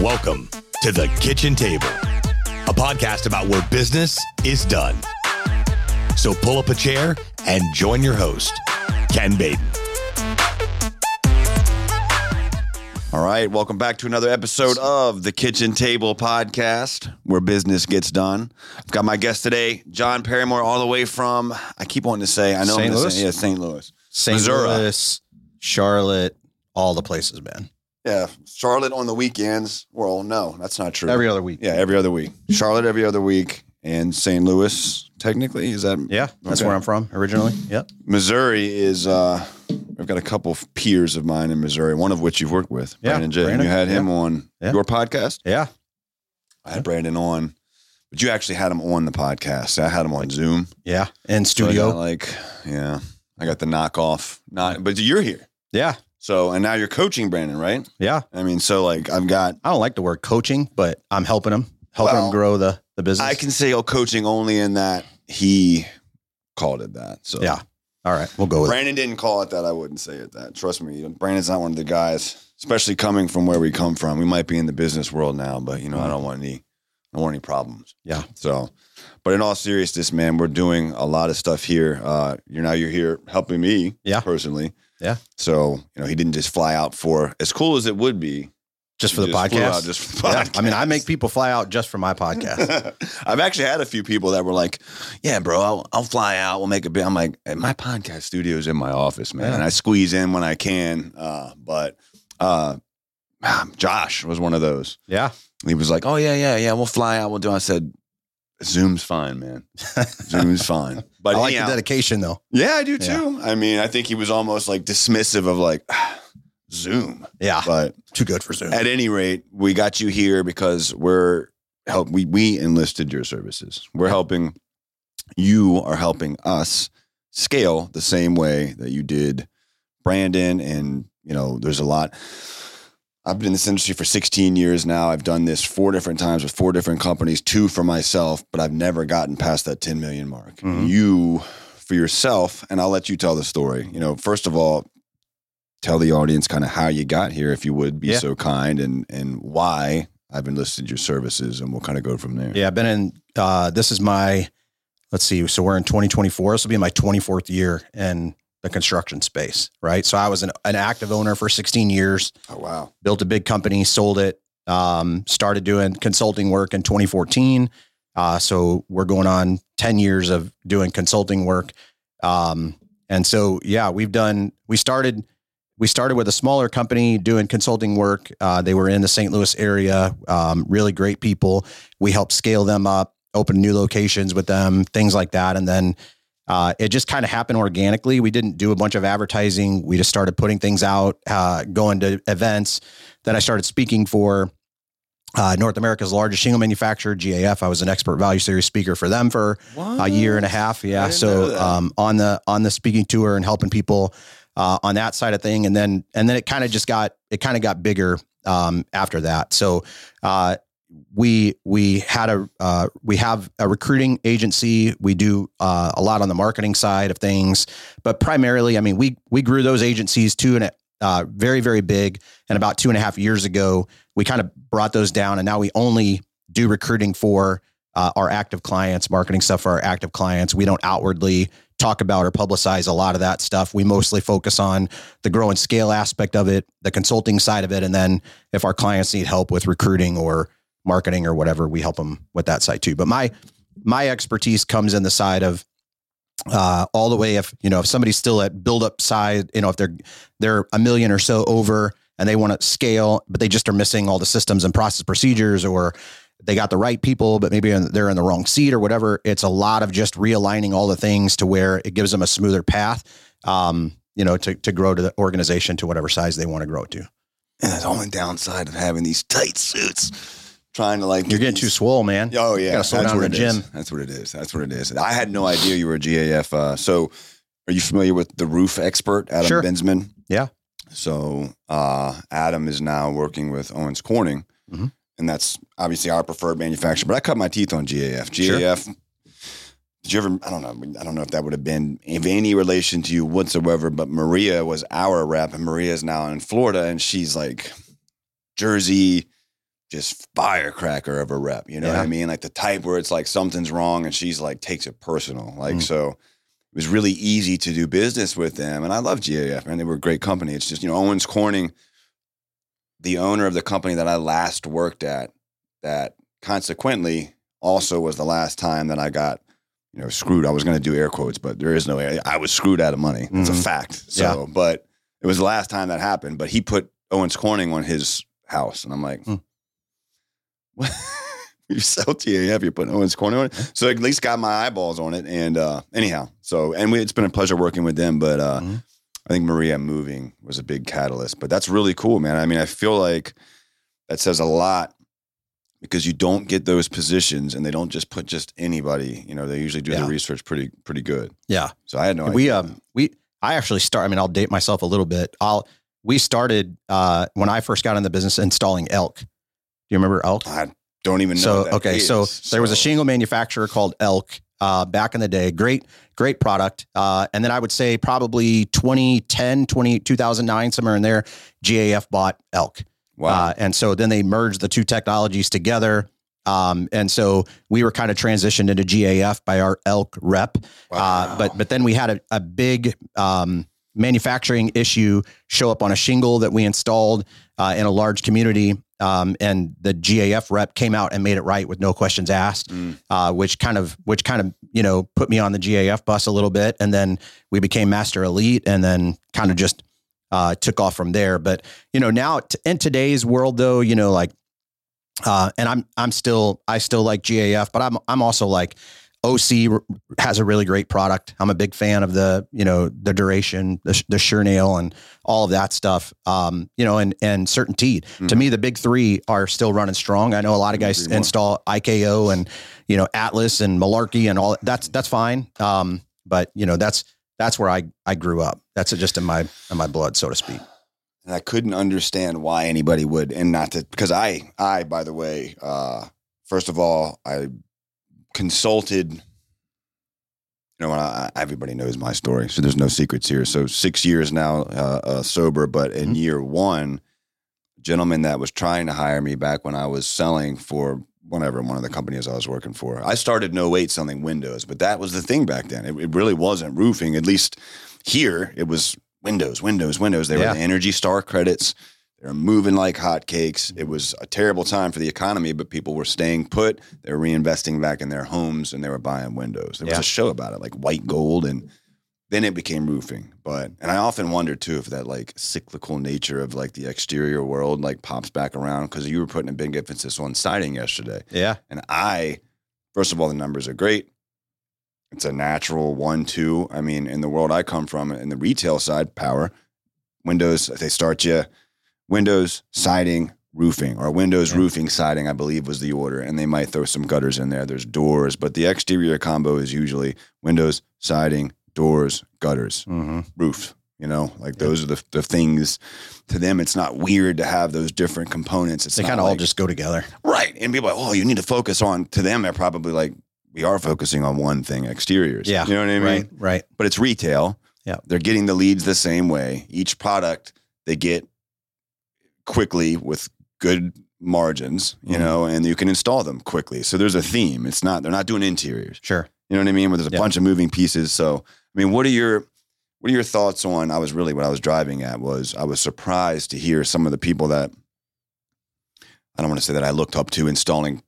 Welcome to the kitchen table, a podcast about where business is done. So pull up a chair and join your host, Ken Baden. All right, welcome back to another episode of the Kitchen Table Podcast, where business gets done. I've got my guest today, Jon Paramore, all the way from I keep wanting to say I know St. I'm gonna Louis? say- yeah, St. Louis, St. Missouri. Louis, Charlotte, all the places, man. Yeah, Charlotte on the weekends. Well, no, that's not true. Every other week. yeah, every other week. Charlotte every other week, and St. Louis technically is that Yeah, that's Okay. where I'm from originally. Yep. Missouri is. uh I've got a couple of peers of mine in Missouri, one of which you've worked with, Yeah, Brandon J. Brandon, you had him yeah. on Yeah. your podcast. Yeah. I had Brandon on, but you actually had him on the podcast. I had him on Zoom. Yeah. And So studio. like, yeah, I got the knockoff. Not, but you're here. yeah. So, and now you're coaching Brandon, right? Yeah. I mean, so like, I've got. I don't like the word coaching, but I'm helping him, helping Well, him grow the, the business. I can say oh, coaching only in that he called it that. So Yeah. All right. We'll go with it. Brandon didn't call it that. I wouldn't say it that. Trust me, Brandon's not one of the guys, especially coming from where we come from. We might be in the business world now, but you know, I don't want any, I don't want any problems. Yeah. So, but in all seriousness, man, we're doing a lot of stuff here. Uh, you're now you're here helping me, Yeah. personally. Yeah. So you know, he didn't just fly out for as cool as it would be Just for the just podcast. out Just for the yeah. I mean, I make people fly out just for my podcast. I've actually had a few people that were like, "Yeah, bro, I'll, I'll fly out. We'll make a bit." I'm like, hey, "My podcast studio is in my office, man. Yeah. And I squeeze in when I can." Uh, but uh, Josh was one of those. yeah. He was like, "Oh yeah, yeah, yeah. We'll fly out. We'll do." I said, "Zoom's fine, man. Zoom's fine." But I like the dedication though. yeah, I do Yeah. too. I mean, I think he was almost like dismissive of like Zoom, Yeah. but Too good for Zoom. at any rate, we got you here because we're help. We we enlisted your services. We're helping. You are helping us scale the same way that you did, Brandon. And you know, there's a lot. I've been in this industry for 16 years now. I've done this four different times with four different companies, two for myself, but I've never gotten past that 10 million mark. Mhm. You, for yourself, and I'll let you tell the story. You know, first of all, tell the audience kind of how you got here, if you would be Yeah. so kind, and and why I've enlisted your services, and we'll kind of go from there. Yeah, I've been in. Uh, this is my. Let's see. So we're in 2024. This will be my 24th year in the construction space, right? So I was an, an active owner for 16 years. Oh wow. Built a big company, sold it. Um, started doing consulting work in 2014. Uh, so we're going on 10 years of doing consulting work. Um, and so yeah, we've done. We started. We started with a smaller company doing consulting work. Uh, they were in the St. Louis area. Um, really great people. We helped scale them up, open new locations with them, things like that. And then uh, it just kind of happened organically. We didn't do a bunch of advertising. We just started putting things out, uh, going to events. Then I started speaking for uh, North America's largest shingle manufacturer, GAF. I was an expert value series speaker for them for a year and a half. Yeah. So um, on the on the speaking tour and helping people uh, on that side of thing, and then and then it kind of just got it kind of got bigger um, after that. So uh, we we had a uh, we have a recruiting agency. We do uh, a lot on the marketing side of things, but primarily, I mean, we we grew those agencies to an uh, very very big. And about two and a half years ago, we kind of brought those down, and now we only do recruiting for uh, our active clients, marketing stuff for our active clients. We don't outwardly talk about or publicize a lot of that stuff. We mostly focus on the grow and scale aspect of it, the consulting side of it, and then if our clients need help with recruiting or marketing or whatever, we help them with that side too. But my my expertise comes in the side of uh, all the way if you know if somebody's still at build up side, you know if they're they're a million or so over and they want to scale, but they just are missing all the systems and process procedures or they got the right people, but maybe they're in the wrong seat or whatever. It's a lot of just realigning all the things to where it gives them a smoother path, um, you know, to, to grow to the organization to whatever size they want to grow to. And that's the only downside of having these tight suits, trying to like You're getting too swole, man. Oh yeah, gotta slow down what the it is. gym. That's what it is. That's what it is. I had no idea you were a GAF. Uh, so, are you familiar with the roof expert Adam Sure. Bensman? Yeah. So, uh, Adam is now working with Owens Corning, Mhm. and that's obviously our preferred manufacturer. But I cut my teeth on GAF. Sure. GAF. Did you ever? I don't know. I don't know if that would have been of any relation to you whatsoever. But Maria was our rep, and Maria is now in Florida, and she's like Jersey, just firecracker of a rep. You know what I mean? Like the type where it's like something's wrong and she's like takes it personal. Like Mm. so it was really easy to do business with them. And I love GAF, man. They were a great company. It's just, you know, Owens Corning, the owner of the company that I last worked at, that consequently also was the last time that I got, you know, screwed. I was going to do air quotes, but there is no air. I was screwed out of money. It's a Mhm. fact. So, but it was the last time that happened. But he put Owens Corning on his house. And I'm like, Hmm. you sell GAF, you're putting Owens Corning on it. So at least got my eyeballs on it. And uh, anyhow, so, and we, it's been a pleasure working with them. But uh, Mhm. I think Maria moving was a big catalyst. But that's really cool, man. I mean, I feel like that says a lot because you don't get those positions and they don't just put just anybody, you know, they usually do Yeah. the research pretty, pretty good. Yeah. So I had no idea. we um we I actually start. I mean, I'll date myself a little bit. I'll we started uh when I first got in the business installing elk. Do you remember elk? I don't even know. So okay, so is. there was a shingle manufacturer called Elk uh, back in the day. Great, great product. Uh, and then I would say probably 2010, 20, 2009, somewhere in there, GAF bought Elk. Wow. Uh, and so then they merged the two technologies together. Um, and so we were kind of transitioned into GAF by our Elk rep. Uh, but but then we had a, a big um, manufacturing issue show up on a shingle that we installed uh, in a large community, um, and the GAF rep came out and made it right with no questions asked, Mm. uh, which kind of which kind of you know put me on the GAF bus a little bit, and then we became Master Elite, and then kind of just uh, took off from there. But you know now t- in today's world, though, you know like. Uh, and I'm I'm still I still like GAF, but I'm I'm also like OC has a really great product. I'm a big fan of the, you know, the duration, the, the SureNail and all of that stuff. Um, you know, and, and CertainTeed to Mhm. me, the big three are still running strong. I know a lot of guys install IKO and, you know, Atlas and Malarkey and all that's, that's fine. Um, but you know, that's, that's where I, I grew up. That's just in my, in my blood, so to speak. and I couldn't understand why anybody would, and not to because I, I by the way, uh, first of all, I consulted. You know, I, everybody knows my story, so there's no secrets here. So six years now uh, uh, sober, but in Mhm. year one, gentleman that was trying to hire me back when I was selling for whatever one of the companies I was working for. I started no eight selling windows, but that was the thing back then. It, it really wasn't roofing. At least here, it was windows, windows, windows. They Yeah. were the Energy Star credits. They were moving like hotcakes. It mm-hmm. was a terrible time for the economy, but people were staying put. They were reinvesting back in their homes and they were buying windows. There was Yeah. a show about it, like white gold, and then it became roofing. But and I often wonder too if that like cyclical nature of like the exterior world like pops back around because you were putting a big emphasis on siding yesterday. Yeah. And I, first of all, the numbers are great. It's a natural one, two. I mean, in the world I come from, in the retail side, power, windows, they start you windows, siding, roofing, or windows, Yeah. roofing, siding, I believe was the order. And they might throw some gutters in there. There's doors, but the exterior combo is usually windows, siding, doors, gutters Mm-hmm. roof. You know, like those are the, the things to them. It's not weird to have those different components. It's They kind of all just go together. Right. And people are like, oh, you need to focus on, to them, they're probably like, we are focusing on one thing, exteriors. Yeah. You know what I mean? Right. Right. But it's retail. Yeah. They're getting the leads the same way. Each product they get quickly with good margins, you Mhm. know, and you can install them quickly. So there's a theme. It's not, they're not doing interiors. Sure. You know what I mean? Where there's a Yeah. bunch of moving pieces. So, I mean, what are your what are your thoughts on? I was really what I was driving at was I was surprised to hear some of the people that I don't want to say that I looked up to installing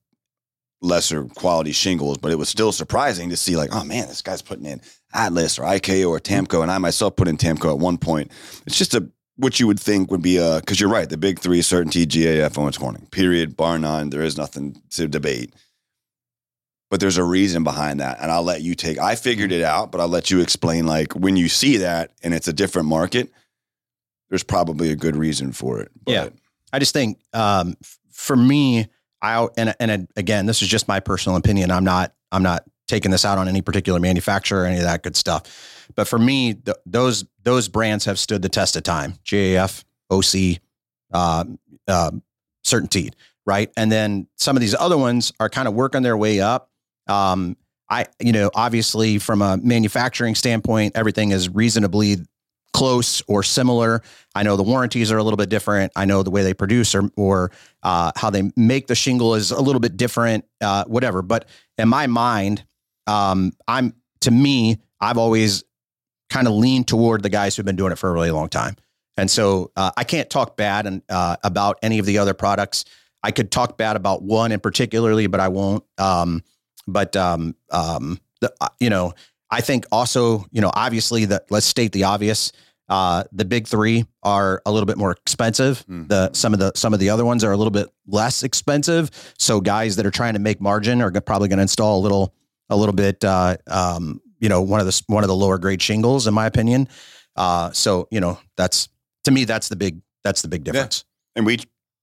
lesser quality shingles, but it was still surprising to see like, oh man, this guy's putting in Atlas or IKO or TAMKO, and I myself put in TAMKO at one point. It's just a what you would think would be a because you're right, the big three CertainTeed, GAF, Owens Corning, period, bar none. There is nothing to debate but there's a reason behind that and i'll let you take i figured it out but i'll let you explain like when you see that and it's a different market there's probably a good reason for it but Yeah. I just think um, for me, I and and again, this is just my personal opinion. I'm not I'm not taking this out on any particular manufacturer or any of that good stuff. But for me, th- those those brands have stood the test of time. GAF, OC, uh, uh, CertainTeed, right? And then some of these other ones are kind of working their way up. Um, I, you know, obviously from a manufacturing standpoint, everything is reasonably close or similar. I know the warranties are a little bit different. I know the way they produce or or uh, how they make the shingle is a little bit different. Uh, whatever, but in my mind, um, I'm to me, I've always kind of lean toward the guys who've been doing it for a really long time. And so uh, I can't talk bad and, uh, about any of the other products. I could talk bad about one in particularly, but I won't. Um, but um, um, the, uh, you know, I think also, you know, obviously that let's state the obvious. Uh, the big three are a little bit more expensive. Mhm. The some of the some of the other ones are a little bit less expensive. So guys that are trying to make margin are probably going to install a little a little bit, uh, um, you know, one of the one of the lower grade shingles, in my opinion. Uh, so you know, that's to me that's the big that's the big difference. And we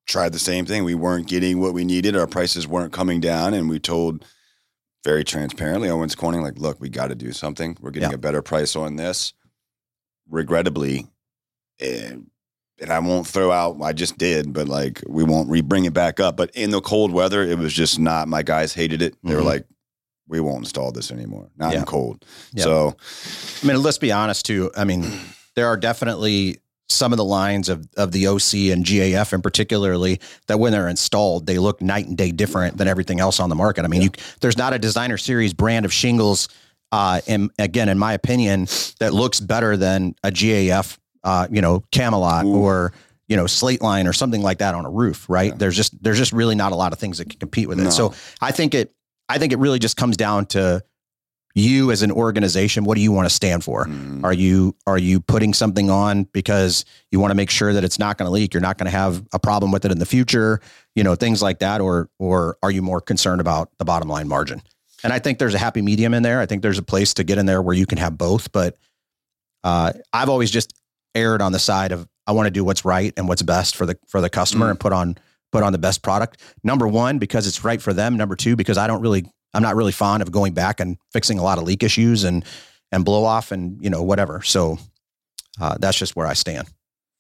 tried the same thing. We weren't getting what we needed. Our prices weren't coming down, and we told very transparently Owens Corning, like, look, we got to do something. We're getting Yeah. a better price on this. Regrettably, and, and I won't throw out. I just did, but like we won't re bring it back up. But in the cold weather, it was just not. My guys hated it. They were Mhm. like, we won't install this anymore. Not in cold. Yeah. So I mean, let's be honest too. I mean, there are definitely some of the lines of, of the OC and GAF in particularly that when they're installed, they look night and day different than everything else on the market. I mean, you, there's not a designer series brand of shingles. Uh, and again, in my opinion, that looks better than a GAF, uh, you know, Camelot Ooh. or, you know, Slateline or something like that on a roof, right? Yeah. There's just, there's just really not a lot of things that can compete with it. No. So I think it, I think it really just comes down to you as an organization. What do you want to stand for? mm, Are you are you putting something on because you want to make sure that it's not going to leak? You're not going to have a problem with it in the future, you know, things like that, or or are you more concerned about the bottom line margin? And I think there's a happy medium in there. I think there's a place to get in there where you can have both. But uh, I've always just erred on the side of I want to do what's right and what's best for the for the customer Mm. and put on put on the best product. Number one, because it's right for them. Number two, because I don't really I'm not really fond of going back and fixing a lot of leak issues and and blow off and you know whatever. So uh, that's just where I stand.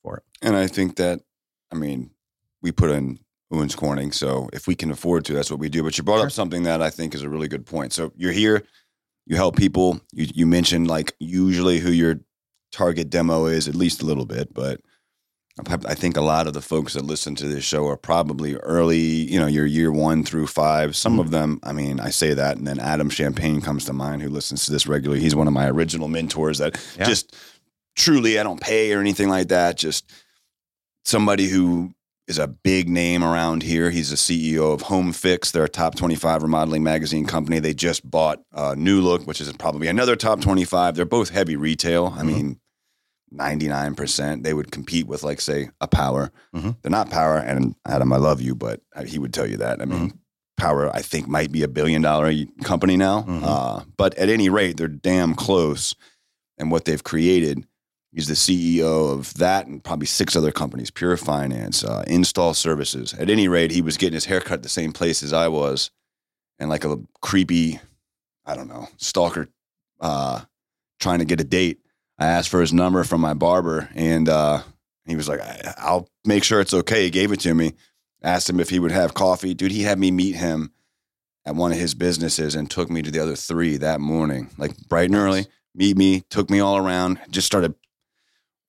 For it. And I think that, I mean, we put in Owens Corning, so if we can afford to, that's what we do. But you brought Sure. up something that I think is a really good point. So you're here, you help people. You you mentioned like usually who your target demo is, at least a little bit, but I I think a lot of the folks that listen to this show are probably early, you know, your year one through five. Some Mhm. of them, I mean, I say that, and then Adam Champagne comes to mind, who listens to this regularly. He's one of my original mentors that Yeah. just truly, I don't pay or anything like that. Just somebody who is a big name around here. He's the CEO of Home Fix. They're a top 25 remodeling magazine company. They just bought uh, New Look, which is probably another top 25. They're both heavy retail. I Mhm. mean, 99%. They would compete with, like, say, a Power. Mhm. They're not Power. And Adam, I love you, but he would tell you that. I mean, Power, I think, might be a billion dollar company now. Mhm. Uh, but at any rate, they're damn close. And what they've created He's the CEO of that and probably six other companies, Pure Finance, uh, Install Services. At any rate, he was getting his haircut the same place as I was, and like a creepy, I don't know, stalker uh, trying to get a date. I asked for his number from my barber, and uh, he was like, I, "I'll make sure it's okay." He gave it to me. Asked him if he would have coffee. Dude, he had me meet him at one of his businesses and took me to the other three that morning, like bright and early. Meet me, took me all around, just started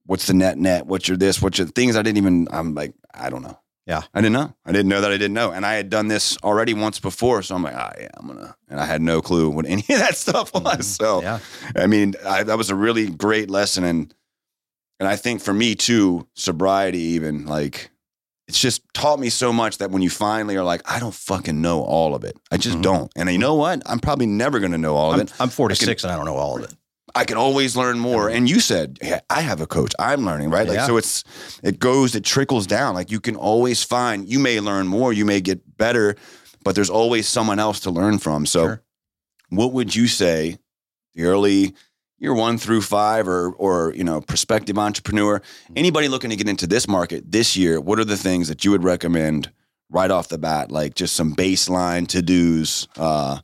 what's the net net? What's your this? What's your things? I didn't even, I'm like, I don't know. Yeah. I didn't know. I didn't know that I didn't know. And I had done this already once before. So I'm like, ah, yeah, I'm going to, and I had no clue what any of that stuff was. So, Yeah. I mean, I, that was a really great lesson. And, and I think for me too, sobriety, even like, it's just taught me so much that when you finally are like, I don't fucking know all of it. I just Mhm. don't. And you know what? I'm probably never going to know all of I'm, it. I'm 46 and I don't know all of it. I can always learn more. And you said, yeah, I have a coach. I'm learning, right? Like, Yeah. so it's, it goes, it trickles down. Like you can always find, you may learn more, you may get better, but there's always someone else to learn from. So Sure. what would you say the early year one through five or, or, you know, prospective entrepreneur, anybody looking to get into this market this year, what are the things that you would recommend right off the bat? Like just some baseline to-dos, uh,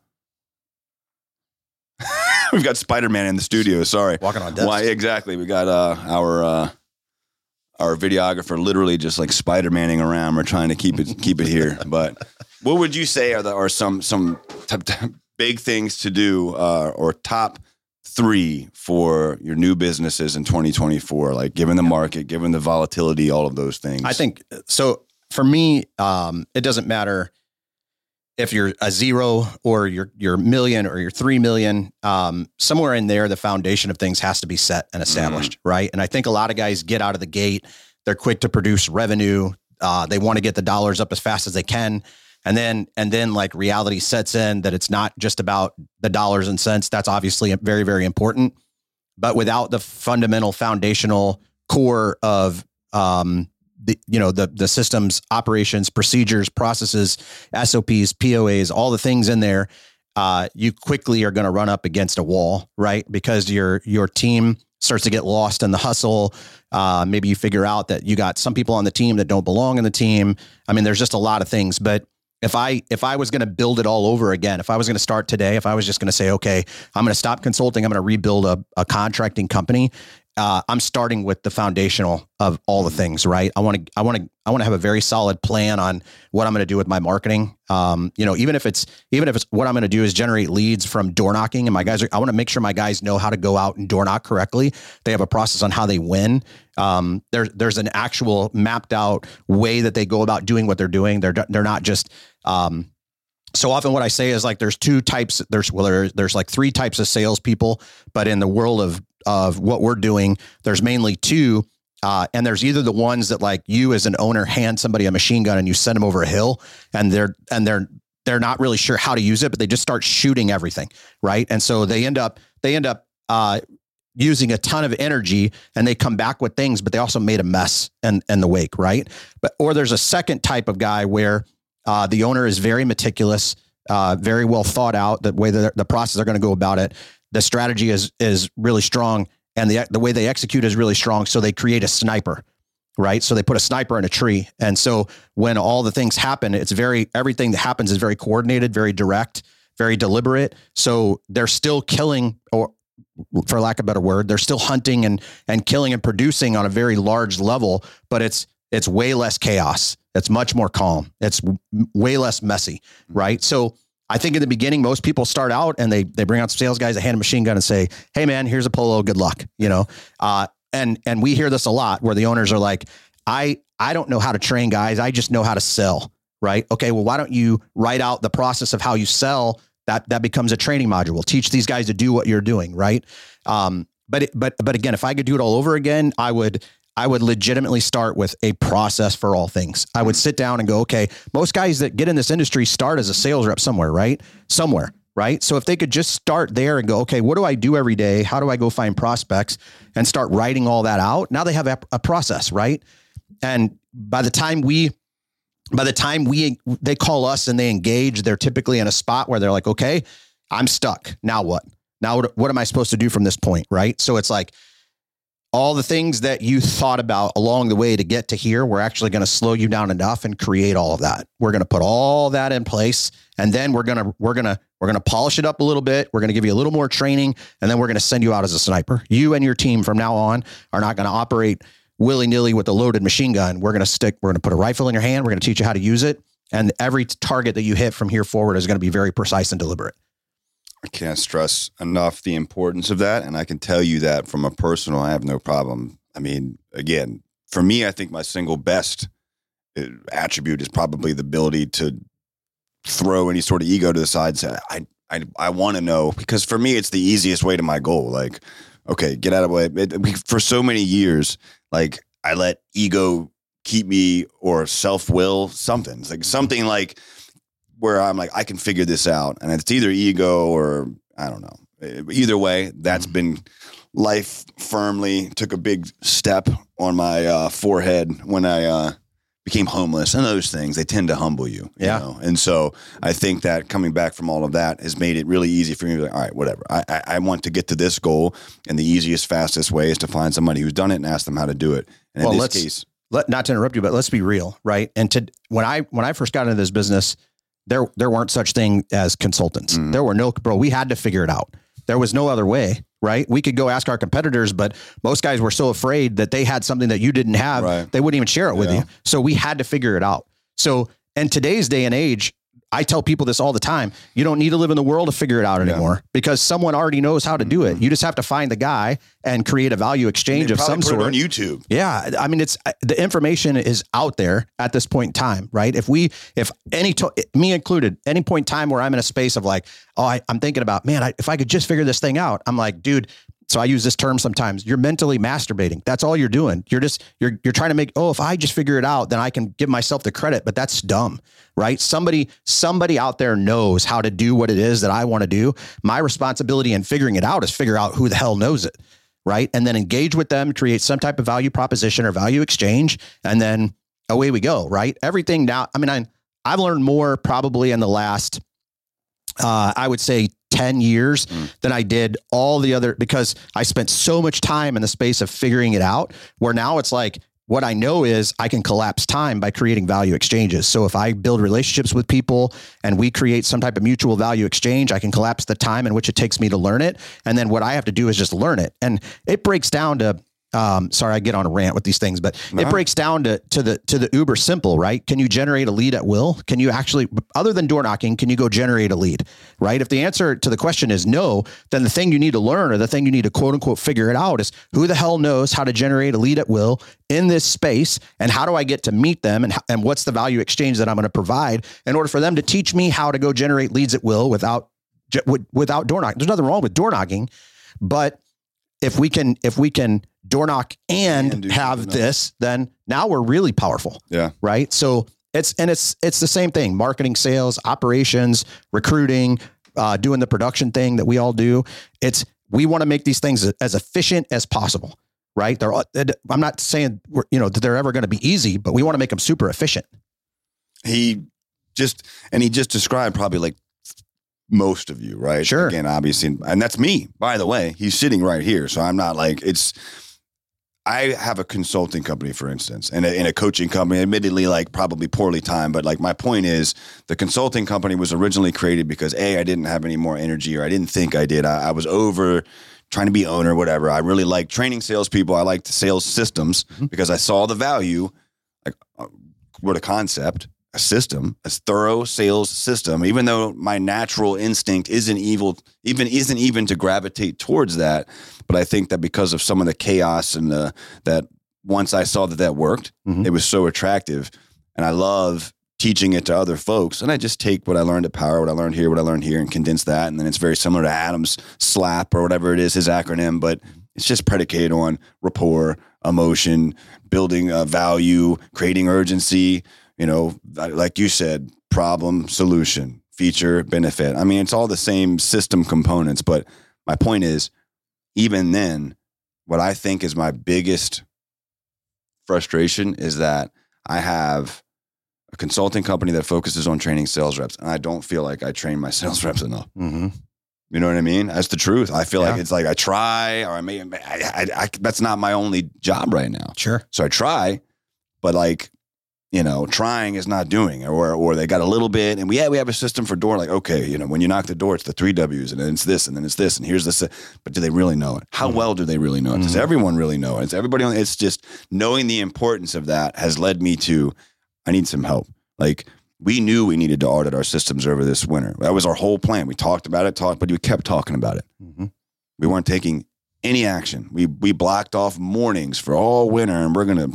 We've got Spider Man in the studio. Sorry. Walking on dust. Why exactly? We got uh, our uh, our videographer literally just like Spider Manning around. We're trying to keep it keep it here. But what would you say are the are some some t- t- big things to do uh, or top three for your new businesses in 2024? Like, given the market, given the volatility, all of those things. I think so. For me, um, it doesn't matter if you're a zero or you're you're a million or you're three million. Um, somewhere in there, the foundation of things has to be set and established, right? And I think a lot of guys get out of the gate. They're quick to produce revenue. Uh, they want to get the dollars up as fast as they can and then and then like reality sets in that it's not just about the dollars and cents that's obviously very very important but without the fundamental foundational core of um the you know the the systems operations procedures processes sops poas all the things in there uh you quickly are going to run up against a wall right because your your team starts to get lost in the hustle. Uh, maybe you figure out that you got some people on the team that don't belong in the team. I mean, there's just a lot of things, but if I if I was going to build it all over again, if I was going to start today, if I was just going to say, okay, I'm going to stop consulting, I'm going to rebuild a, a contracting company, uh, I'm starting with the foundational of all the things, right? I want to, I want to, I want to have a very solid plan on what I'm going to do with my marketing. Um, you know, even if it's, even if it's what I'm going to do is generate leads from door knocking, and my guys are, I want to make sure my guys know how to go out and door knock correctly. They have a process on how they win. Um, there's, there's an actual mapped out way that they go about doing what they're doing. They're, they're not just, um, so often what I say is like there's two types there's well there, there's like three types of salespeople, but in the world of of what we're doing, there's mainly two. Uh, and there's either the ones that like you as an owner hand somebody a machine gun and you send them over a hill and they're and they're they're not really sure how to use it, but they just start shooting everything, right? And so they end up they end up uh, using a ton of energy and they come back with things, but they also made a mess in, in the wake, right? But or there's a second type of guy where uh, the owner is very meticulous, uh, very well thought out. The way that the process they're going to go about it, the strategy is is really strong, and the the way they execute is really strong. So they create a sniper, right? So they put a sniper in a tree, and so when all the things happen, it's very everything that happens is very coordinated, very direct, very deliberate. So they're still killing, or for lack of a better word, they're still hunting and and killing and producing on a very large level, but it's it's way less chaos it's much more calm. It's way less messy, mm-hmm. right? So I think in the beginning, most people start out and they they bring out some sales guys, they hand a machine gun and say, "Hey, man, here's a polo. Good luck." You know, uh, and and we hear this a lot where the owners are like, "I I don't know how to train guys. I just know how to sell." Right? Okay. Well, why don't you write out the process of how you sell? That that becomes a training module. Teach these guys to do what you're doing. Right? Um, but it, but but again, if I could do it all over again, I would I would legitimately start with a process for all things. I would mm. sit down and go, okay, most guys that get in this industry start as a sales rep somewhere, right? Somewhere, right? So if they could just start there and go, okay, what do I do every day? How do I go find prospects and start writing all that out? Now they have a, a process, right? And by the time we by the time we they call us and they engage, they're typically in a spot where they're like, okay, I'm stuck. Now what? Now what, what am I supposed to do from this point, right? So it's like all the things that you thought about along the way to get to here, we're actually going to slow you down enough and create all of that. We're going to put all that in place and then we're going to we're going to we're going to polish it up a little bit. We're going to give you a little more training and then we're going to send you out as a sniper. You and your team from now on are not going to operate willy-nilly with a loaded machine gun. We're going to stick we're going to put a rifle in your hand, we're going to teach you how to use it, and every target that you hit from here forward is going to be very precise and deliberate. I can't stress enough the importance of that. And I can tell you that from a personal, I have no problem. I mean, again, for me, I think my single best uh, attribute is probably the ability to throw any sort of ego to the side and say, I, I, I want to know because for me, it's the easiest way to my goal. Like, okay, get out of the way. It, for so many years, like I let ego keep me or self will something. It's like something like, where I'm like, I can figure this out. And it's either ego or I don't know. Either way, that's mm-hmm. been life firmly took a big step on my uh, forehead when I uh, became homeless and those things. They tend to humble you. you yeah. Know? And so I think that coming back from all of that has made it really easy for me to be like, all right, whatever. I, I, I want to get to this goal. And the easiest, fastest way is to find somebody who's done it and ask them how to do it. And well, in this case, let, not to interrupt you, but let's be real, right? And to when I when I first got into this business, there there weren't such thing as consultants. Mm. There were no bro. We had to figure it out. There was no other way, right? We could go ask our competitors, but most guys were so afraid that they had something that you didn't have, right. they wouldn't even share it with you. So we had to figure it out. So in today's day and age, I tell people this all the time. You don't need to live in the world to figure it out anymore because someone already knows how to do it. You just have to find the guy and create a value exchange of some sort. on YouTube. Yeah, I mean, it's uh, the information is out there at this point in time, right? If we, if any, to, me included, any point in time where I'm in a space of like, oh, I, I'm thinking about, man, I, if I could just figure this thing out, I'm like, dude. So I use this term sometimes. You're mentally masturbating. That's all you're doing. You're just you're you're trying to make. Oh, if I just figure it out, then I can give myself the credit. But that's dumb, right? Somebody somebody out there knows how to do what it is that I want to do. My responsibility in figuring it out is figure out who the hell knows it right? And then engage with them, create some type of value proposition or value exchange, and then away we go, right? Everything now, I mean, I, I've learned more probably in the last, uh, I would say, 10 years Mm. than I did all the other because I spent so much time in the space of figuring it out where now it's like what I know is I can collapse time by creating value exchanges. So if I build relationships with people and we create some type of mutual value exchange, I can collapse the time in which it takes me to learn it. And then what I have to do is just learn it. And it breaks down to um, sorry, I get on a rant with these things, but No. it breaks down to to the to the uber simple, right? Can you generate a lead at will? Can you actually, other than door knocking, can you go generate a lead, right? If the answer to the question is no, then the thing you need to learn or the thing you need to quote unquote figure it out is who the hell knows how to generate a lead at will in this space, and how do I get to meet them, and and what's the value exchange that I'm going to provide in order for them to teach me how to go generate leads at will without without door knocking. There's nothing wrong with door knocking, but if we can if we can door knock And and have this, then now we're really powerful, Yeah. right? So it's and it's it's the same thing: marketing, sales, operations, recruiting, uh, doing the production thing that we all do. It's we want to make these things as efficient as possible, right? They're all- I'm not saying we're, you know that they're ever going to be easy, but we want to make them super efficient. he just and he just described probably like most of you, right? Sure. Again, obviously, and that's me. By the way, he's sitting right here, so I'm not like it's. I have a consulting company, for instance, and a, and a coaching company. Admittedly, like probably poorly timed, but like my point is, the consulting company was originally created because a I didn't have any more energy, or I didn't think I did. I, I was over trying to be owner, whatever. I really like training salespeople. I liked sales systems Mhm. because I saw the value. Like, uh, what a concept, a system, a thorough sales system. Even though my natural instinct isn't evil, even isn't even to gravitate towards that, but I think that because of some of the chaos and the that once I saw that that worked, Mhm. it was so attractive, and I love teaching it to other folks. And I just take what I learned at Power, what I learned here, what I learned here, and condense that. And then it's very similar to Adam's SLAP or whatever it is, his acronym, but it's just predicated on rapport, emotion, building uh, value, creating urgency. You know, like you said, problem, solution, feature, benefit. I mean, it's all the same system components. But my point is, even then, what I think is my biggest frustration is that I have a consulting company that focuses on training sales reps, and I don't feel like I train my sales reps enough. Mm-hmm. You know what I mean? That's the truth. I feel like it's like I try, or I may, I, I, I, that's not my only job right now. Sure. So I try, but like, you know, trying is not doing, or or they got a little bit, and we yeah we have a system for door. Like, okay, you know, when you knock the door, it's the three W's, and then it's this, and then it's this, and here's this. But do they really know it? How Mhm. well do they really know it? Does Mhm. everyone really know it? Is everybody? On, it's just knowing the importance of that has led me to, I need some help. Like we knew we needed to audit our systems over this winter. That was our whole plan. We talked about it, talked, but we kept talking about it. Mm-hmm. We weren't taking any action. We we blocked off mornings for all winter, and we're gonna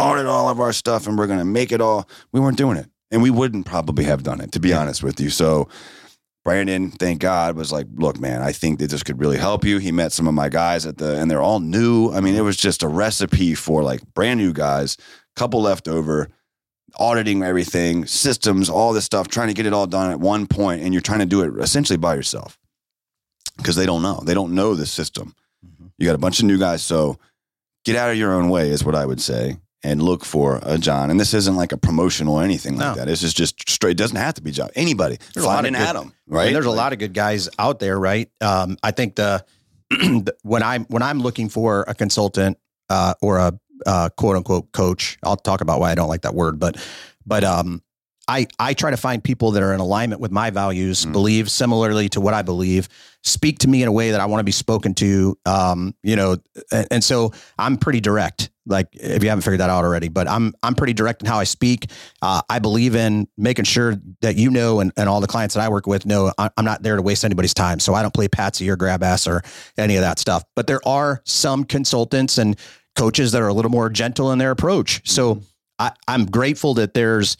audit all of our stuff, and we're gonna make it all. We weren't doing it, and we wouldn't probably have done it, to be honest with you. So. Brandon, thank God, was like, look, man, I think that this could really help you. He met some of my guys at the, and they're all new. I mean, it was just a recipe for like brand new guys, couple left over, auditing everything, systems, all this stuff, trying to get it all done at one point, and you're trying to do it essentially by yourself because they don't know. They don't know the system. Mhm. You got a bunch of new guys, so get out of your own way is what I would say, and look for a Jon. And this isn't like a promotional or anything like No. that. This is just straight. It doesn't have to be John. Anybody. There's a lot Find of an good- Adam, Right. there's a lot of good guys out there, right? Um, I think the, the when I'm when I'm looking for a consultant uh, or a uh, quote unquote coach, I'll talk about why I don't like that word, but but um, I I try to find people that are in alignment with my values, Mm. believe similarly to what I believe, speak to me in a way that I want to be spoken to. Um, you know, and, and so I'm pretty direct. Like if you haven't figured that out already, but I'm I'm pretty direct in how I speak. Uh, I believe in making sure that you know and, and all the clients that I work with know I, I'm not there to waste anybody's time. So I don't play patsy or grab ass or any of that stuff. But there are some consultants and coaches that are a little more gentle in their approach. So I, I'm grateful that there's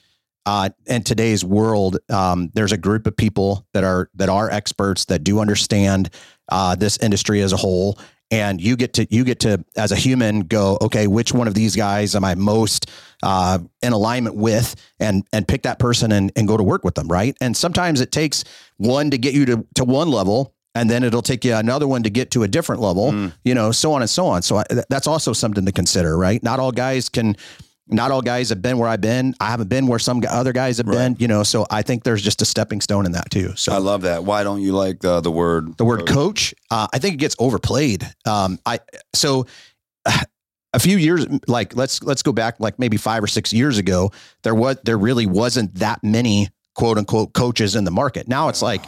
uh, in today's world, um, there's a group of people that are that are experts that do understand uh, this industry as a whole, and you get to you get to as a human go, okay, which one of these guys am I most uh, in alignment with, and and pick that person and and go to work with them, right? And sometimes it takes one to get you to to one level, and then it'll take you another one to get to a different level, Mm. you know, so on and so on. So I, that's also something to consider, right? Not all guys can. Not all guys have been where I've been. I haven't been where some other guys have been, you know. So I think there's just a stepping stone in that too. So I love that. Why don't you like the the word the word coach, uh, I think it gets overplayed. Um, I so a few years, like let's let's go back, like maybe five or six years ago, there was there really wasn't that many quote unquote coaches in the market. Now it's like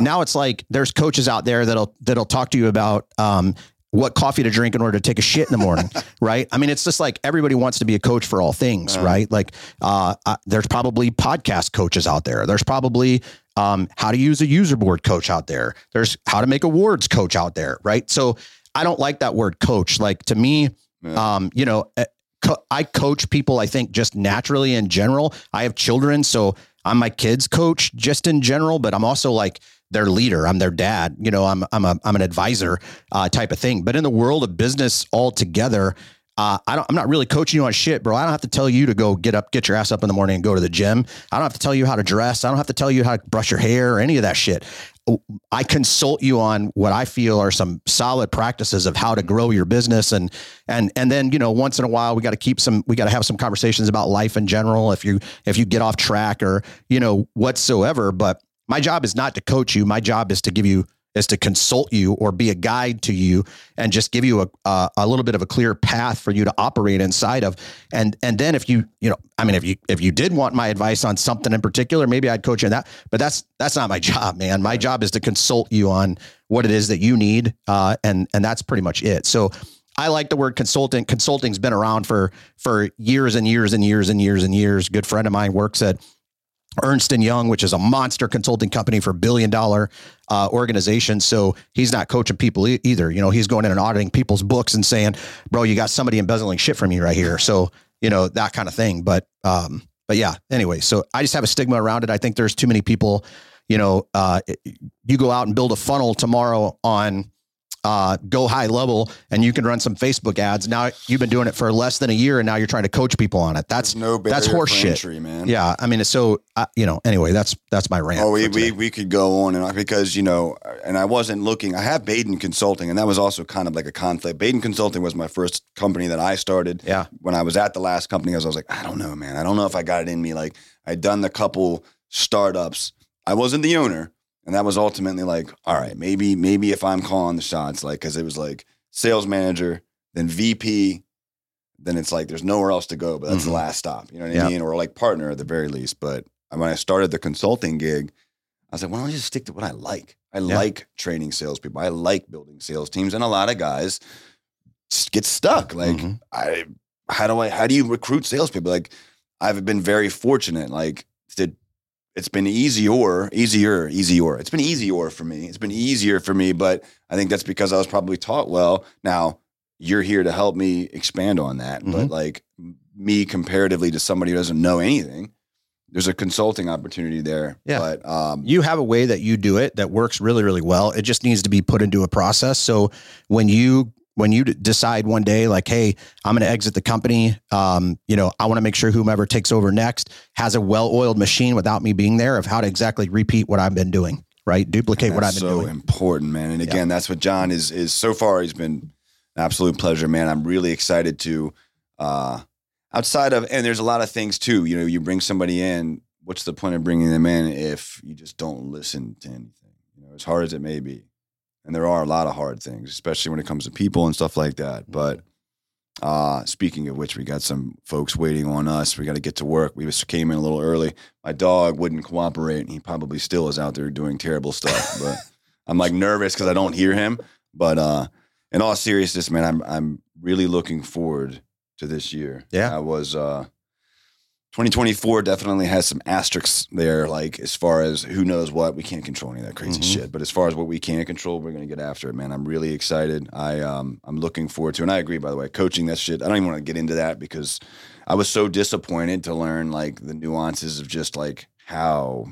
now it's like there's coaches out there that'll that'll talk to you about um, what coffee to drink in order to take a shit in the morning, right? I mean, it's just like everybody wants to be a coach for all things, right? Like, uh, uh, there's probably podcast coaches out there. There's probably um, how to use a user board coach out there. There's how to make awards coach out there, right? So I don't like that word coach. Like to me, um, you know, uh, co- I coach people. I think just naturally in general. I have children, so I'm my kids' coach just in general. But I'm also like their leader. I'm their dad. You know, I'm I'm a I'm an advisor uh, type of thing. But in the world of business altogether, uh, I don't, I'm not really coaching you on shit, bro. I don't have to tell you to go get up, get your ass up in the morning and go to the gym. I don't have to tell you how to dress. I don't have to tell you how to brush your hair or any of that shit. I consult you on what I feel are some solid practices of how to grow your business and and and then you know once in a while we got to keep some we got to have some conversations about life in general if you if you get off track or you know whatsoever but my job is not to coach you. My job is to give you is to consult you or be a guide to you and just give you a, a a little bit of a clear path for you to operate inside of. And and then if you you know I mean if you if you did want my advice on something in particular maybe I'd coach you in that but that's that's not my job man. My job is to consult you on what it is that you need uh and and that's pretty much it. So I like the word consultant consulting's been around for for years and years and years and years and years. Good friend of mine works at Ernst and Young, which is a monster consulting company for billion dollar uh, organization. So he's not coaching people e- either. You know, he's going in and auditing people's books and saying, "Bro, you got somebody embezzling shit from you right here." So you know that kind of thing. But um, but yeah. Anyway, so I just have a stigma around it. I think there's too many people. You know, uh, you go out and build a funnel tomorrow on uh, GoHighLevel and you can run some Facebook ads. Now you've been doing it for less than a year and now you're trying to coach people on it. That's There's no that's barrier horse for shit. entry, man. Yeah, I mean, it's so uh, you know. Anyway, that's that's my rant. Oh, we, we, we could go on and on because, you know, and I wasn't looking. I have Baden Consulting, and that was also kind of like a conflict. Baden Consulting was my first company that I started. Yeah. When I was at the last company, I was, I was like, I don't know, man. I don't know if I got it in me. Like, I'd done the couple startups. I wasn't the owner. And that was ultimately like, all right, maybe, maybe if I'm calling the shots, like, cause it was like sales manager, then VP, then it's like there's nowhere else to go, but that's Mhm. the last stop. You know what Yeah. I mean? Or like partner at the very least. But when I started the consulting gig, I was like, why don't I just stick to what I like? I Yeah. like training salespeople. I like building sales teams. And a lot of guys get stuck. Like, Mhm. I, how do I, how do you recruit salespeople? Like, I've been very fortunate. Like, to, it's been easier, easier, easier. It's been easier for me. It's been easier for me, but I think that's because I was probably taught well. Now, you're here to help me expand on that. But Mhm. like me comparatively to somebody who doesn't know anything, there's a consulting opportunity there. Yeah. But um, you have a way that you do it that works really really well it just needs to be put into a process so when you when you decide one day like hey i'm going to exit the company um, you know i want to make sure whomever takes over next has a well-oiled machine without me being there of how to exactly repeat what i've been doing right duplicate what i've that's been so doing important, man. And again, that's what Jon is is so far. He's been an absolute pleasure, man. I'm really excited to uh, outside of and there's a lot of things too. You know, you bring somebody in. What's the point of bringing them in if you just don't listen to anything? You know, as hard as it may be, and there are a lot of hard things, especially when it comes to people and stuff like that. But uh, speaking of which, we got some folks waiting on us. We got to get to work. We just came in a little early. My dog wouldn't cooperate, and he probably still is out there doing terrible stuff. But I'm like nervous because I don't hear him. But uh, in all seriousness, man, I'm I'm really looking forward to this year. Yeah. I was uh 2024 definitely has some asterisks there, like as far as who knows what. We can't control any of that crazy Mhm. shit. But as far as what we can control, we're gonna get after it, man. I'm really excited. I um I'm looking forward to and I agree by the way, coaching that shit. I don't even want to get into that because I was so disappointed to learn like the nuances of just like how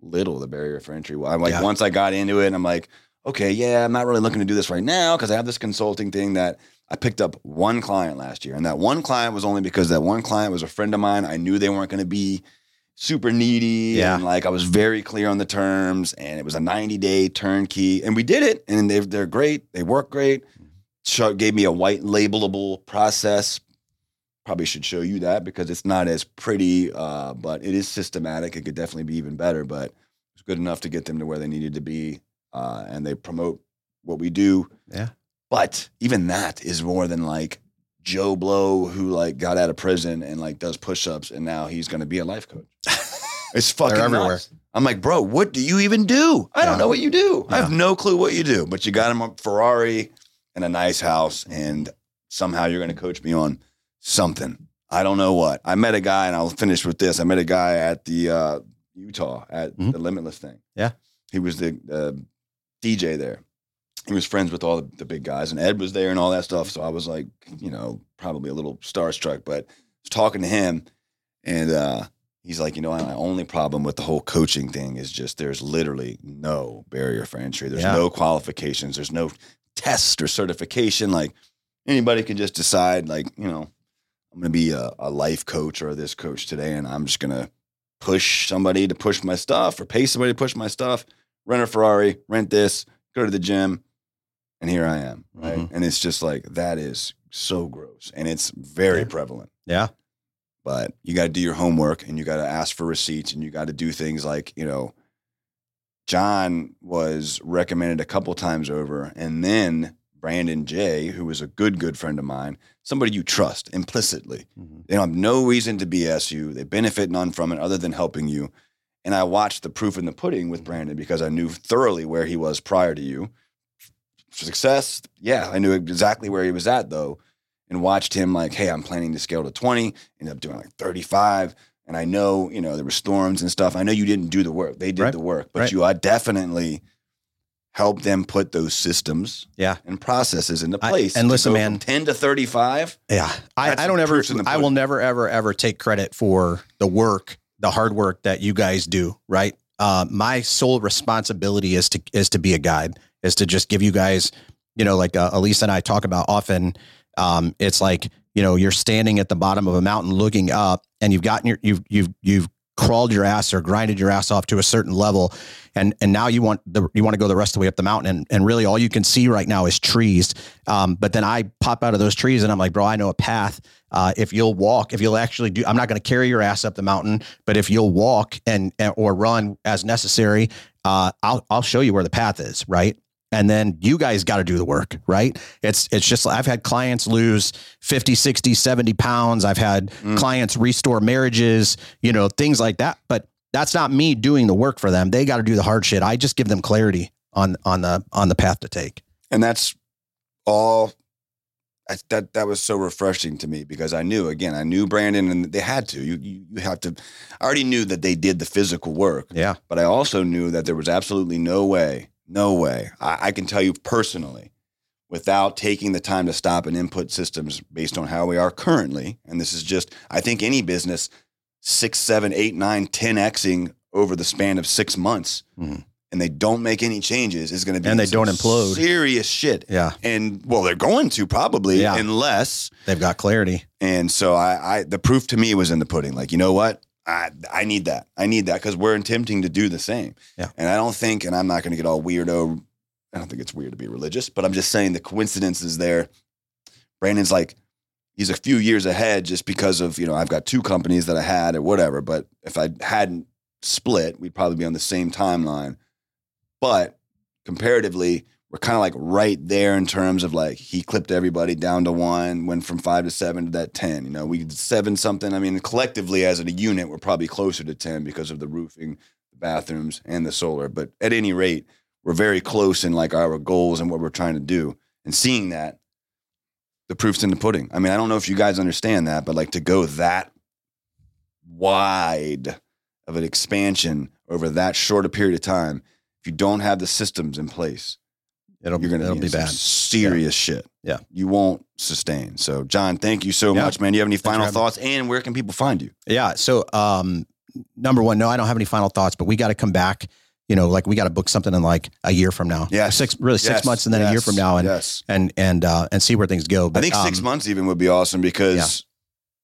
little the barrier for entry was. I'm like Yeah. once I got into it, I'm like, okay, yeah, I'm not really looking to do this right now because I have this consulting thing that I picked up one client last year. And that one client was only because that one client was a friend of mine. I knew they weren't going to be super needy. Yeah. And like I was very clear on the terms and it was a 90 day turnkey. And we did it and they, they're great. They work great. Show, gave me a white labelable process. Probably should show you that because it's not as pretty, uh, but it is systematic. It could definitely be even better, but it's good enough to get them to where they needed to be. Uh, and they promote what we do. Yeah. But even that is more than like Joe Blow who like got out of prison and like does push-ups and now he's going to be a life coach. It's fucking everywhere. nuts. I'm like, bro, what do you even do? I Yeah. don't know what you do. I have no clue what you do. But you got him a Ferrari and a nice house, and somehow you're going to coach me on something. I don't know what. I met a guy, and I'll finish with this. I met a guy at the uh, Utah at Mhm. the Limitless thing. Yeah. he was the uh, DJ there. He was friends with all the, the big guys, and Ed was there and all that stuff. So I was like, you know, probably a little starstruck, but was talking to him, and uh, he's like, you know, my only problem with the whole coaching thing is just there's literally no barrier for entry. There's Yeah. no qualifications. There's no test or certification. Like anybody can just decide, like, you know, I'm going to be a, a life coach or this coach today, and I'm just going to push somebody to push my stuff or pay somebody to push my stuff, rent a Ferrari, rent this, go to the gym, and here I am. Right. Mhm. And it's just like, that is so gross. And it's very Yeah. prevalent Yeah. but you got to do your homework and you got to ask for receipts and you got to do things like you know jon was recommended a couple times over and then brandon jay who was a good good friend of mine somebody you trust implicitly Mhm. they don't have no reason to bs you they benefit none from it other than helping you and i watched the proof in the pudding with mm-hmm. brandon because i knew thoroughly where he was prior to you success yeah i knew exactly where he was at though and watched him like, hey, I'm planning to scale to 20, ended up doing like 35. And I know, you know, there were storms and stuff. I know you didn't do the work. They did Right. the work, but Right. you I definitely helped them put those systems Yeah. and processes into I- place. and listen, man. 10 to 35. Yeah. I, I don't ever, proofs in the I will never, ever, ever take credit for the work, the hard work that you guys do. Right. Uh, my sole responsibility is to, is to be a guide, is to just give you guys, you know, like uh, Elisa and I talk about often. Um, it's like, you know, you're standing at the bottom of a mountain looking up and you've gotten your, you've, you've, you've crawled your ass or grinded your ass off to a certain level. And, and now you want the, you want to go the rest of the way up the mountain. And, and really all you can see right now is trees. Um, but then I pop out of those trees and I'm like, bro, I know a path. Uh, if you'll walk, if you'll actually do, I'm not going to carry your ass up the mountain, but if you'll walk and, or run as necessary, uh, I'll, I'll show you where the path is. Right. And then you guys got to do the work, right? It's, it's just, I've had clients lose 50, 60, 70 pounds. I've had Mm. clients restore marriages, you know, things like that. But that's not me doing the work for them. They got to do the hard shit. I just give them clarity on, on the, on the path to take. And that's all. I, that that was so refreshing to me because I knew again I knew Brandon and they had to you, you you have to I already knew that they did the physical work Yeah. but I also knew that there was absolutely no way, no way. I, I can tell you personally, without taking the time to stop and input systems based on how we are currently, and this is just, I think any business, six, seven, eight, nine, 10 Xing over the span of six months, Mhm. And they don't make any changes is going to be And they don't implode. Serious shit. Yeah. And well, they're going to probably, Yeah. unless They've got clarity. and so I, I the proof to me was in the pudding. Like, you know what? I, I need that. I need that because we're attempting to do the same. Yeah. And I don't think, and I'm not going to get all weirdo. I don't think it's weird to be religious, but I'm just saying the coincidences there. Brandon's like, he's a few years ahead just because of, you know, I've got two companies that I had or whatever. But if I hadn't split, we'd probably be on the same timeline. But comparatively, we're kind of like right there in terms of like he clipped everybody down to one, went from five to seven to that 10. You know, we seven something. I mean, collectively as a unit, we're probably closer to 10 because of the roofing, the bathrooms, and the solar. But at any rate, we're very close in like our goals and what we're trying to do. And seeing that, the proof's in the pudding. I mean, I don't know if you guys understand that, but like to go that wide of an expansion over that short a period of time, if you don't have the systems in place, It'll you're to it'll be, be in some bad. serious shit. Yeah. You won't sustain. So, Jon, thank you so Yeah. much, man. Do you have any for final having me. thoughts? And where can people find you? Yeah. So, um, number one, no, I don't have any final thoughts, but we got to come back. You know, like we got to book something in like a year from now. Yes. six really six Yes, months, and then a year from now, and yes. and and uh, and see where things go. I But think six um, months even would be awesome because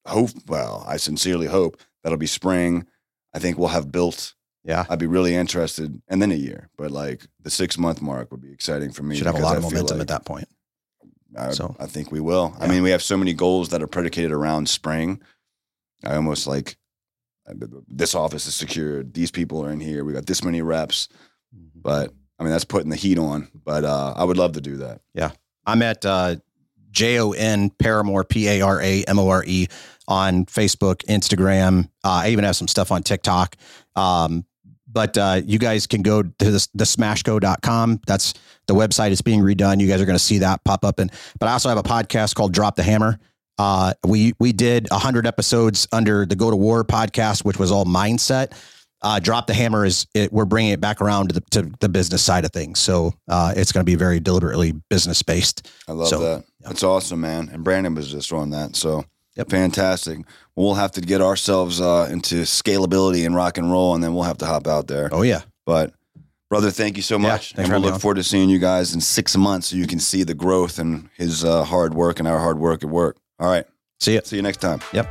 hope, well, I sincerely hope that'll be spring. I think we'll have built. Yeah, I'd be really interested, and then a year, but like the six month mark would be exciting for me. should have a lot of momentum like at that point. I, so. I think we will. I mean, we have so many goals that are predicated around spring. I almost like this office is secured. These people are in here. We got this many reps, but I mean that's putting the heat on. But uh, I would love to do that. Yeah. I'm at uh, J O N Paramore P A R A M O R E on Facebook, Instagram. Uh, I even have some stuff on TikTok. Um, but uh, you guys can go to the, the smashco.com. That's the website It's being redone. You guys are going to see that pop up. And but I also have a podcast called Drop the Hammer. Uh, we we did hundred episodes under the Go to War podcast, which was all mindset. Uh, Drop the Hammer is it, we're bringing it back around to the, to the business side of things. So uh, it's going to be very deliberately business based. I love So, that. yeah. That's awesome, man. And Brandon was just on that. So Yep. fantastic. We'll have to get ourselves uh, into scalability and rock and roll, and then we'll have to hop out there. Oh yeah. But brother, thank you so much. thanks and we'll look on. forward to seeing you guys in six months so you can see the growth and his uh, hard work and our hard work at work. All right. See you. See you next time. Yep.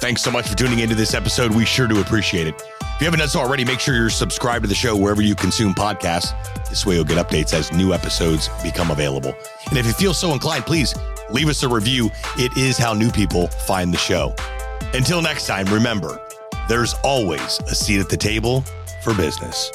Thanks so much for tuning into this episode. We sure do appreciate it. If you haven't done so already, make sure you're subscribed to the show wherever you consume podcasts. This way you'll get updates as new episodes become available. And if you feel so inclined, please leave us a review. It is how new people find the show. Until next time, remember, there's always a seat at the table for business.